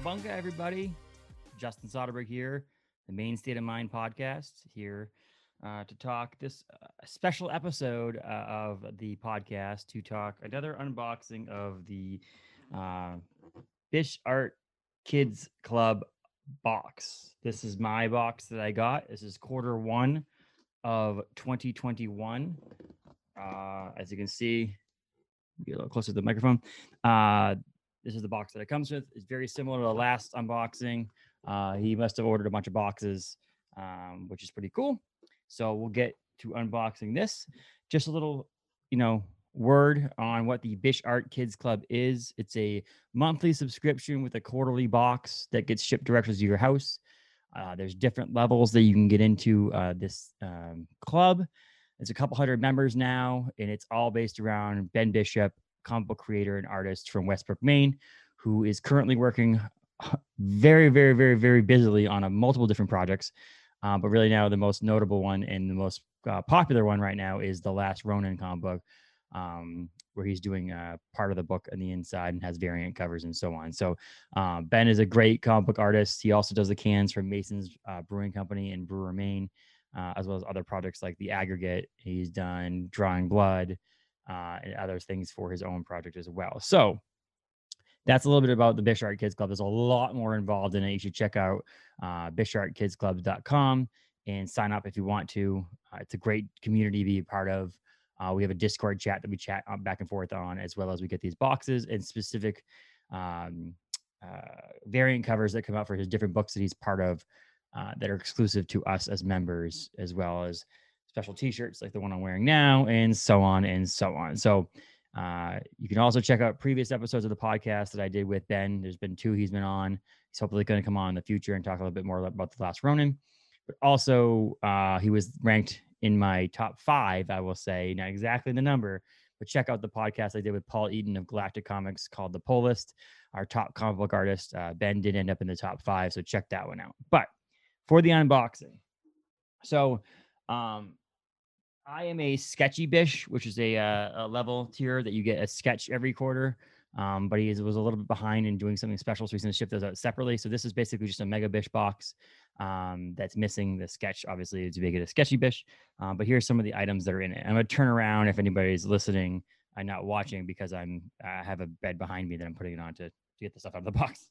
Cowabunga, everybody. Justin Soderberg here, the Maine State of Mind podcast, here uh, to talk this uh, special episode uh, of the podcast to talk another unboxing of the uh, Bishart Kids Club box. This is my box that I got. This is quarter one of 2021. Uh, as you can see, get a little closer to the microphone. This is the box that it comes with. It's very similar to the last unboxing. Uh, he must have ordered a bunch of boxes, um, which is pretty cool. So we'll get to unboxing this. Just a little, you know, word on what the Bishart Kids Club is. It's a monthly subscription with a quarterly box that gets shipped directly to your house. Uh, there's different levels that you can get into uh, this um, club. There's a couple hundred members now, and it's all based around Ben Bishop, comic book creator and artist from Westbrook, Maine, who is currently working very, very, very, very busily on a multiple different projects. Uh, but really now the most notable one and the most uh, popular one right now is the last Ronin comic book, um, where he's doing uh, part of the book on the inside and has variant covers and so on. So uh, Ben is a great comic book artist. He also does the cans for Mason's uh, Brewing Company in Brewer, Maine, uh, as well as other projects like the Aggregate. He's done Drawing Blood and other things for his own project as well. So that's a little bit about the Bishart Kids Club. There's a lot more involved in it. You should check out uh, bishartkidsclub.com and sign up if you want to. Uh, it's a great community to be a part of. Uh, we have a Discord chat that we chat back and forth on, as well as we get these boxes and specific um, uh, variant covers that come out for his different books that he's part of uh, that are exclusive to us as members, as well as special T-shirts like the one I'm wearing now, and so on and so on. So uh, you can also check out previous episodes of the podcast that I did with Ben. There's been two he's been on. He's hopefully going to come on in the future and talk a little bit more about the last Ronin. But also, uh, he was ranked in my top five, I will say, not exactly the number, but check out the podcast I did with Paul Eaton of Galactic Comics called The Pull List. Our top comic book artist, uh, Ben, did end up in the top five, so check that one out. But for the unboxing, so um, I am a sketchy bish, which is a, uh, a level tier that you get a sketch every quarter. Um, but he is, was a little bit behind in doing something special, so he's going to ship those out separately. So this is basically just a mega bish box um, that's missing the sketch. Obviously, to make it a sketchy bish. Um, but here's some of the items that are in it. I'm going to turn around if anybody's listening and not watching because I'm I have a bed behind me that I'm putting it on to, to get the stuff out of the box.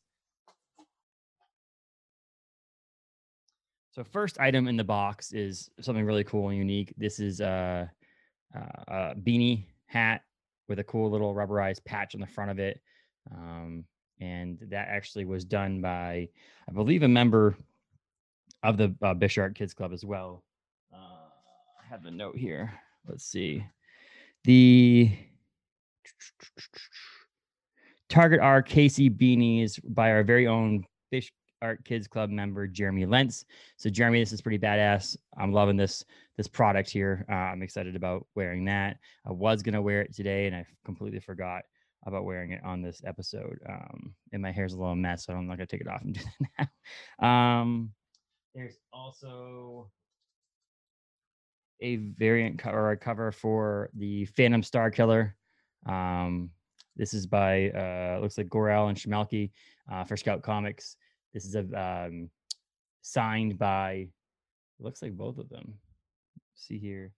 So first item in the box is something really cool and unique. This is a, a beanie hat with a cool little rubberized patch on the front of it. Um, and that actually was done by, I believe, a member of the uh, Bishart Kids Club as well. Uh, I have the note here. Let's see. The Target R Casey beanies by our very own Bish Art Kids Club member Jeremy Lentz. So Jeremy, this is pretty badass. I'm loving this this product here. Uh, I'm excited about wearing that. I was gonna wear it today, and I completely forgot about wearing it on this episode. Um, and my hair's a little mess, so I'm not gonna take it off and do that now. Um, there's also a variant cover a cover for the Phantom Star Killer. Um, this is by uh, looks like Gorel and Schmelke uh, for Scout Comics. This is a um, signed by looks like both of them. Let's see here.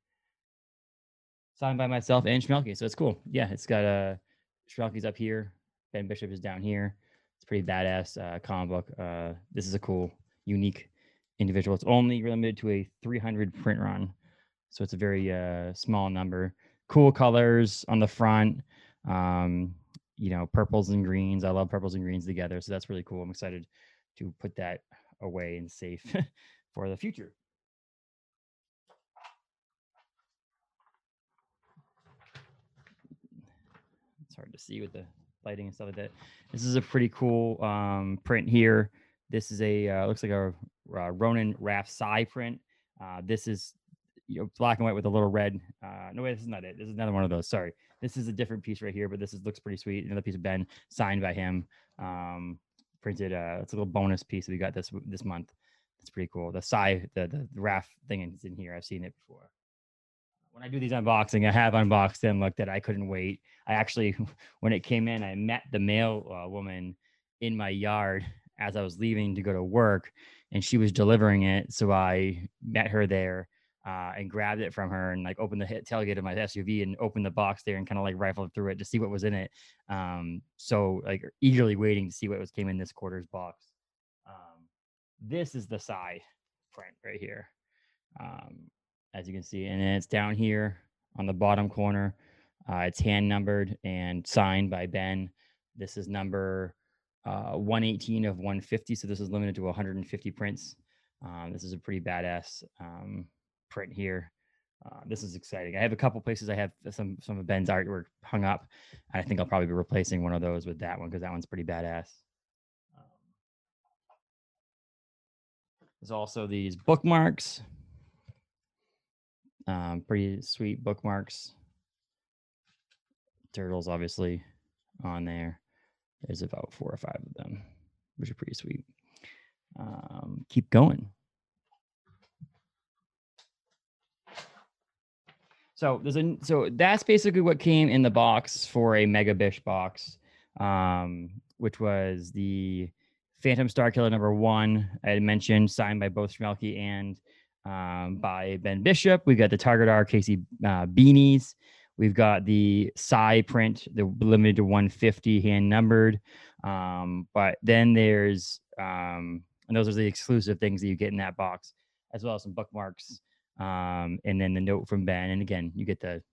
Signed by myself and Schmelke. So it's cool. Yeah, it's got a uh, Schmelke's up here. Ben Bishop is down here. It's pretty badass uh, comic book. Uh, this is a cool, unique individual. It's only limited to a 300 print run. So it's a very uh, small number. Cool colors on the front. Um, you know, purples and greens. I love purples and greens together. So that's really cool. I'm excited to put that away and safe for the future. It's hard to see with the lighting and stuff like that. This is a pretty cool um, print here. This is a uh, looks like a uh, Ronin Raph Sai print. Uh, this is you know, black and white with a little red. Uh, no, wait, this is not it. This is another one of those. Sorry, this is a different piece right here, but this is looks pretty sweet. Another piece of Ben signed by him. Um, printed. Uh, it's a little bonus piece that we got this this month. It's pretty cool. The sci the the, the Raph thing is in here. I've seen it before. When I do these unboxing, I have unboxed and looked at. I couldn't wait. I actually, when it came in, I met the mail uh, woman, in my yard as I was leaving to go to work, and she was delivering it. So I met her there uh, and grabbed it from her and like opened the tailgate of my SUV and opened the box there and kind of like rifled through it to see what was in it. Um, so like eagerly waiting to see what was came in this quarter's box. Um, this is the side print right here, um, as you can see, and then it's down here on the bottom corner. Uh, it's hand numbered and signed by Ben. This is number uh, 118 of 150. So this is limited to 150 prints. Um, this is a pretty badass um, print here. Uh, this is exciting. I have a couple places I have some some of Ben's artwork hung up. I think I'll probably be replacing one of those with that one because that one's pretty badass. Um, there's also these bookmarks. Um, pretty sweet bookmarks. Turtles, obviously, on there. There's about four or five of them, which are pretty sweet. Um, keep going. So there's a so that's basically what came in the box for a Mega Bish box, um, which was the Phantom Star Killer number one I had mentioned, signed by both Schmelke and um, by Ben Bishop. We've got the Target R Casey uh, beanies. We've got the Sai print, the limited to 150, hand numbered. Um, but then there's, um, and those are the exclusive things that you get in that box, as well as some bookmarks. Um, and then the note from Ben. And again, you get the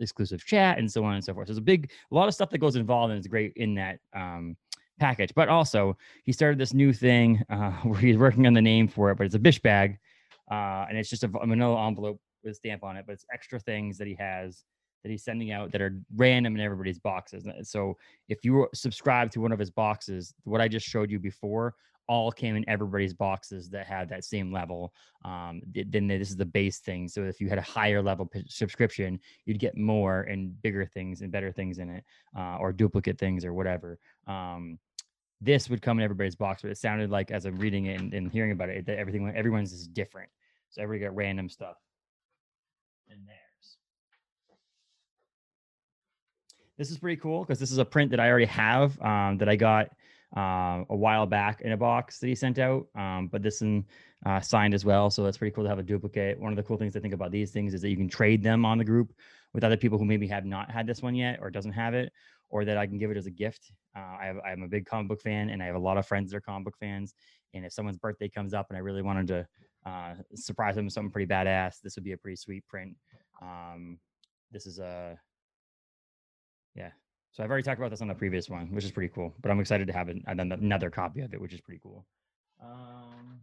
exclusive chat and so on and so forth. So there's a big, a lot of stuff that goes involved and it's great in that um, package. But also, he started this new thing uh, where he's working on the name for it, but it's a bish bag. Uh, and it's just a manila envelope with a stamp on it, but it's extra things that he has that he's sending out that are random in everybody's boxes. So if you subscribe to one of his boxes, what I just showed you before all came in everybody's boxes that had that same level. Um, then this is the base thing. So if you had a higher level p- subscription, you'd get more and bigger things and better things in it, uh, or duplicate things or whatever. Um, this would come in everybody's box, but it sounded like as I'm reading it and, and hearing about it, that everything everyone's is different. So everybody got random stuff in theirs. This is pretty cool because this is a print that I already have um, that I got uh, a while back in a box that he sent out. Um, but this one uh, signed as well, so that's pretty cool to have a duplicate. One of the cool things I think about these things is that you can trade them on the group with other people who maybe have not had this one yet or doesn't have it, or that I can give it as a gift. Uh, I I'm a big comic book fan, and I have a lot of friends that are comic book fans. And if someone's birthday comes up and I really wanted to uh, surprise them with something pretty badass, this would be a pretty sweet print. Um, this is a yeah. So I've already talked about this on the previous one, which is pretty cool. But I'm excited to have an, another copy of it, which is pretty cool. Um,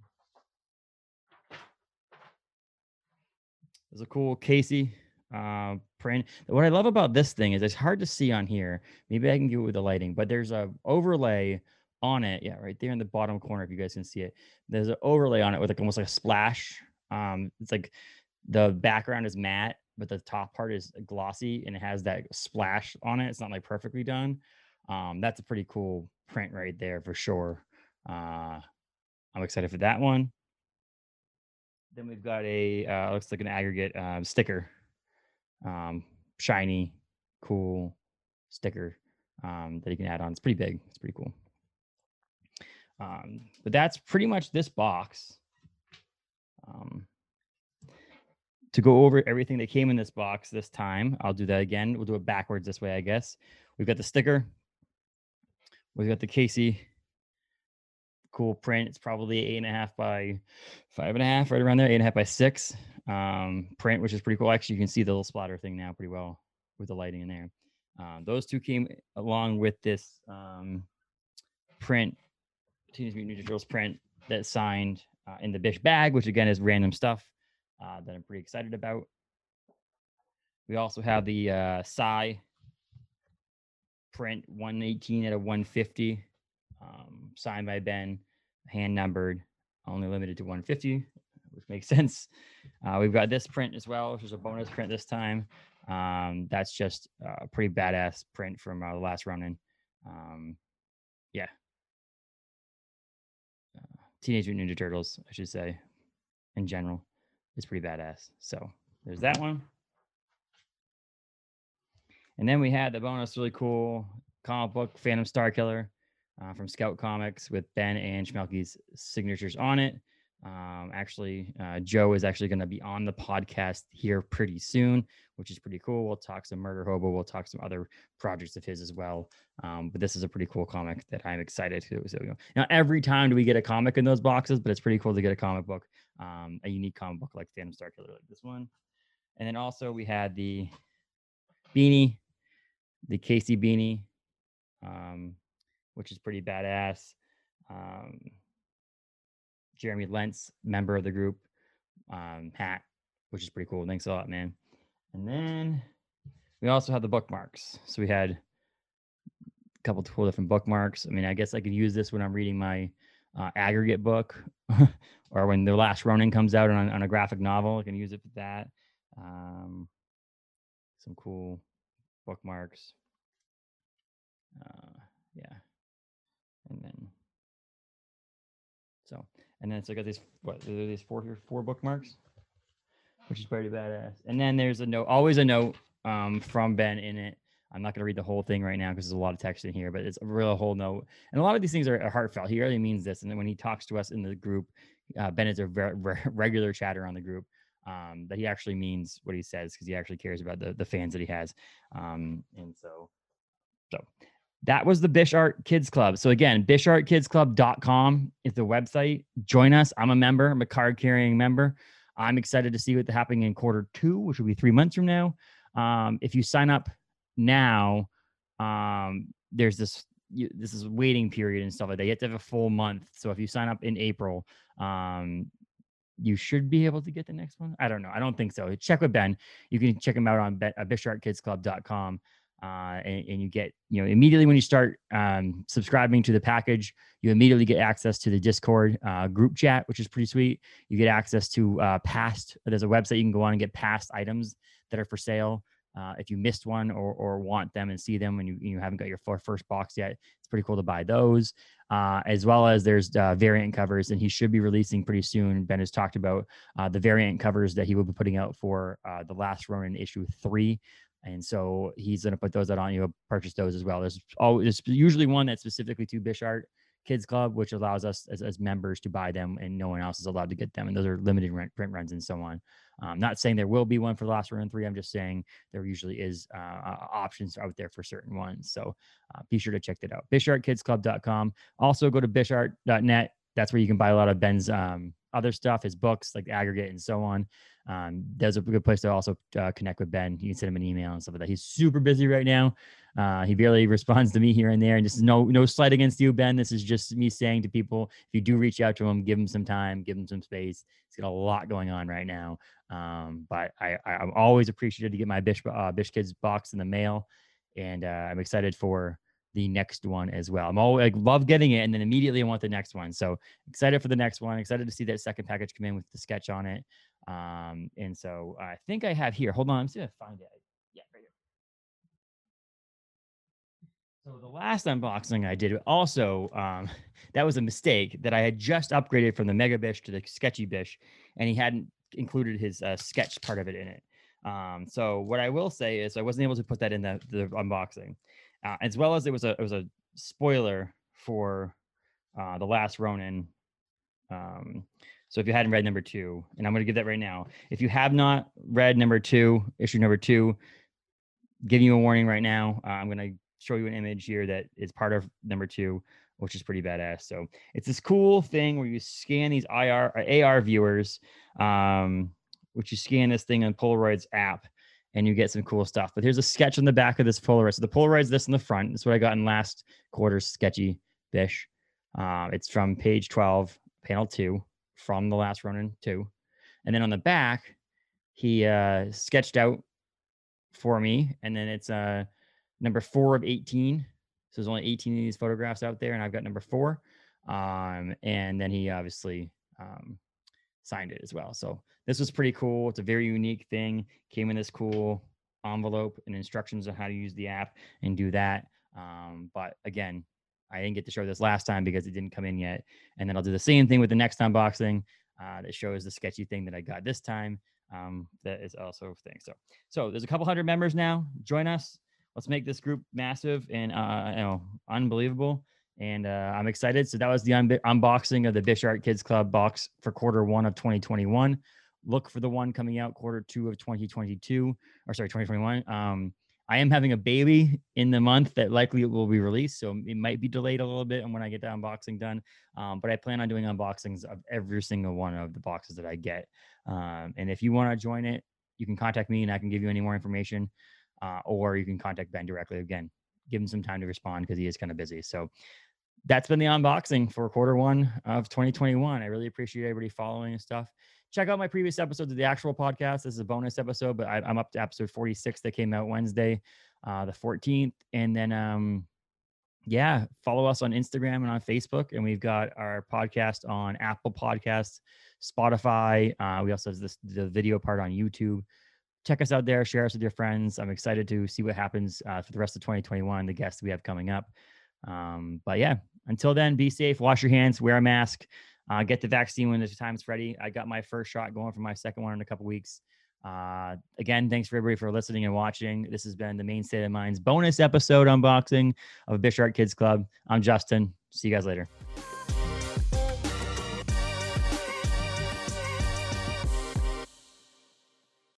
there's a cool Casey uh, print. What I love about this thing is it's hard to see on here. Maybe I can get it with the lighting, but there's a overlay on it. Yeah, right there in the bottom corner, if you guys can see it. There's an overlay on it with like almost like a splash. Um, it's like the background is matte but the top part is glossy and it has that splash on it. It's not like perfectly done. Um, that's a pretty cool print right there for sure. Uh, I'm excited for that one. Then we've got a uh, looks like an aggregate uh, sticker, um, shiny, cool sticker um, that you can add on. It's pretty big. It's pretty cool. Um, but that's pretty much this box. Um, to go over everything that came in this box this time. I'll do that again. We'll do it backwards this way, I guess. We've got the sticker. We've got the Casey cool print. It's probably eight and a half by five and a half, right around there, eight and a half by six um, print, which is pretty cool. Actually, you can see the little splatter thing now pretty well with the lighting in there. Um, those two came along with this um, print, Teenage Mutant Ninja Turtles print that signed uh, in the Bish bag, which again is random stuff uh, that I'm pretty excited about. We also have the uh, Sai print 118 at a 150, um, signed by Ben, hand numbered, only limited to 150, which makes sense. Uh, we've got this print as well, which is a bonus print this time. Um, that's just a pretty badass print from uh, the last Ronin. Um, yeah. Uh, Teenage Mutant Ninja Turtles, I should say, in general is pretty badass. So there's that one. And then we had the bonus really cool comic book Phantom Star Killer uh, from Scout Comics with Ben and Schmelke's signatures on it. Um, actually, uh, Joe is actually going to be on the podcast here pretty soon, which is pretty cool. We'll talk some Murder Hobo. We'll talk some other projects of his as well. Um, but this is a pretty cool comic that I'm excited to. So, you know, not every time do we get a comic in those boxes, but it's pretty cool to get a comic book, um, a unique comic book like Phantom Star Killer, like this one. And then also we had the beanie, the Casey beanie, um, which is pretty badass. Um, Jeremy Lentz, member of the group, um, hat, which is pretty cool. Thanks a lot, man. And then we also have the bookmarks. So we had a couple cool different bookmarks. I mean, I guess I could use this when I'm reading my uh, aggregate book or when the last Ronin comes out on, on, a graphic novel. I can use it for that. Um, some cool bookmarks. Uh, yeah. And then, so and then so I got these what these four here four bookmarks, which is pretty badass. And then there's a note, always a note um, from Ben in it. I'm not going to read the whole thing right now because there's a lot of text in here, but it's a real whole note. And a lot of these things are heartfelt. He really means this. And then when he talks to us in the group, uh, Ben is a very, very regular chatter on the group. Um, that he actually means what he says because he actually cares about the the fans that he has. Um, and so, so that was the Bishart Kids Club. So again, bishartkidsclub.com is the website. Join us. I'm a member. I'm a card carrying member. I'm excited to see what's happening in quarter two, which will be three months from now. Um, if you sign up now, um, there's this you, this is waiting period and stuff like that. You have to have a full month. So if you sign up in April, um, you should be able to get the next one. I don't know. I don't think so. Check with Ben. You can check him out on uh, bishartkidsclub.com uh, and, and, you get you know immediately when you start um, subscribing to the package you immediately get access to the discord uh, group chat which is pretty sweet you get access to uh, past there's a website you can go on and get past items that are for sale uh, if you missed one or, or want them and see them when you, you haven't got your first box yet it's pretty cool to buy those uh, as well as there's uh, variant covers and he should be releasing pretty soon ben has talked about the variant covers that he will be putting out for the last ronin issue three and so he's going to put those out on you. Purchase those as well. There's always usually one that's specifically to Bishart Kids Club, which allows us as, as members to buy them, and no one else is allowed to get them. And those are limited print runs and so on. I'm um, not saying there will be one for the last run three. I'm just saying there usually is uh, options out there for certain ones. So uh, be sure to check that out. BishartKidsClub.com. Also go to Bishart.net. That's where you can buy a lot of Ben's um, other stuff, his books like aggregate and so on. Um, that's a good place to also uh, connect with Ben. You can send him an email and stuff like that. He's super busy right now. Uh, he barely responds to me here and there. And this is no no slight against you, Ben. This is just me saying to people, if you do reach out to him, give him some time, give him some space. He's got a lot going on right now. Um, but I, I am always appreciative to get my Bish uh, Bish Kids box in the mail, and uh, I'm excited for the next one as well. I'm always like love getting it, and then immediately I want the next one. So excited for the next one. Excited to see that second package come in with the sketch on it. Um, and so I think I have here. Hold on, I'm just gonna find it. Yeah, right here. So the last unboxing I did also um, that was a mistake that I had just upgraded from the Mega Bish to the Sketchy Bish, and he hadn't included his uh, sketch part of it in it. Um, so what I will say is I wasn't able to put that in the, the unboxing uh, as well as it was a it was a spoiler for uh, the last Ronin. Um, so if you hadn't read number two, and I'm going to give that right now, if you have not read number two, issue number two, giving you a warning right now. Uh, I'm going to show you an image here that is part of number two, which is pretty badass. So it's this cool thing where you scan these IR AR viewers, um, which you scan this thing on Polaroid's app, and you get some cool stuff. But here's a sketch on the back of this Polaroid. So the Polaroid's this in the front. That's what I got in last quarter's sketchy bish. Uh, it's from page 12, panel two, from the last Ronin two. And then on the back, he uh, sketched out for me. And then it's uh, number four of 18. So there's only 18 of these photographs out there, and I've got number four. Um, and then he obviously um, signed it as well. So this was pretty cool. It's a very unique thing. Came in this cool envelope and instructions on how to use the app and do that. Um, but again, I didn't get to show this last time because it didn't come in yet. And then I'll do the same thing with the next unboxing uh, that shows the sketchy thing that I got this time. Um, that is also a thing. So, so there's a couple hundred members now. Join us. Let's make this group massive and uh, you know unbelievable. and uh, I'm excited. So that was the un- unboxing of the Bishart Kids Club box for quarter one of 2021. Look for the one coming out quarter two of 2022, or sorry, 2021. Um, I am having a baby in the month that likely will be released, so it might be delayed a little bit. And when I get the unboxing done, um, but I plan on doing unboxings of every single one of the boxes that I get. Um, and if you want to join it, you can contact me, and I can give you any more information, uh, or you can contact Ben directly. Again, give him some time to respond because he is kind of busy. So that's been the unboxing for quarter one of 2021. I really appreciate everybody following and stuff. Check out my previous episodes of the actual podcast. This is a bonus episode, but I, am up to episode 46 that came out Wednesday, uh, the 14th. And then, um, yeah, follow us on Instagram and on Facebook. And we've got our podcast on Apple Podcasts, Spotify. Uh, we also have this the video part on YouTube. Check us out there. Share us with your friends. I'm excited to see what happens uh, for the rest of 2021. The guests we have coming up. Um, but yeah, until then, be safe, wash your hands, wear a mask, uh, get the vaccine when the time's ready. I got my first shot going for my second one in a couple weeks. Uh, again, thanks for everybody for listening and watching. This has been the Maine State of Mind's bonus episode unboxing of Bishart Kids Club. I'm Justin. See you guys later.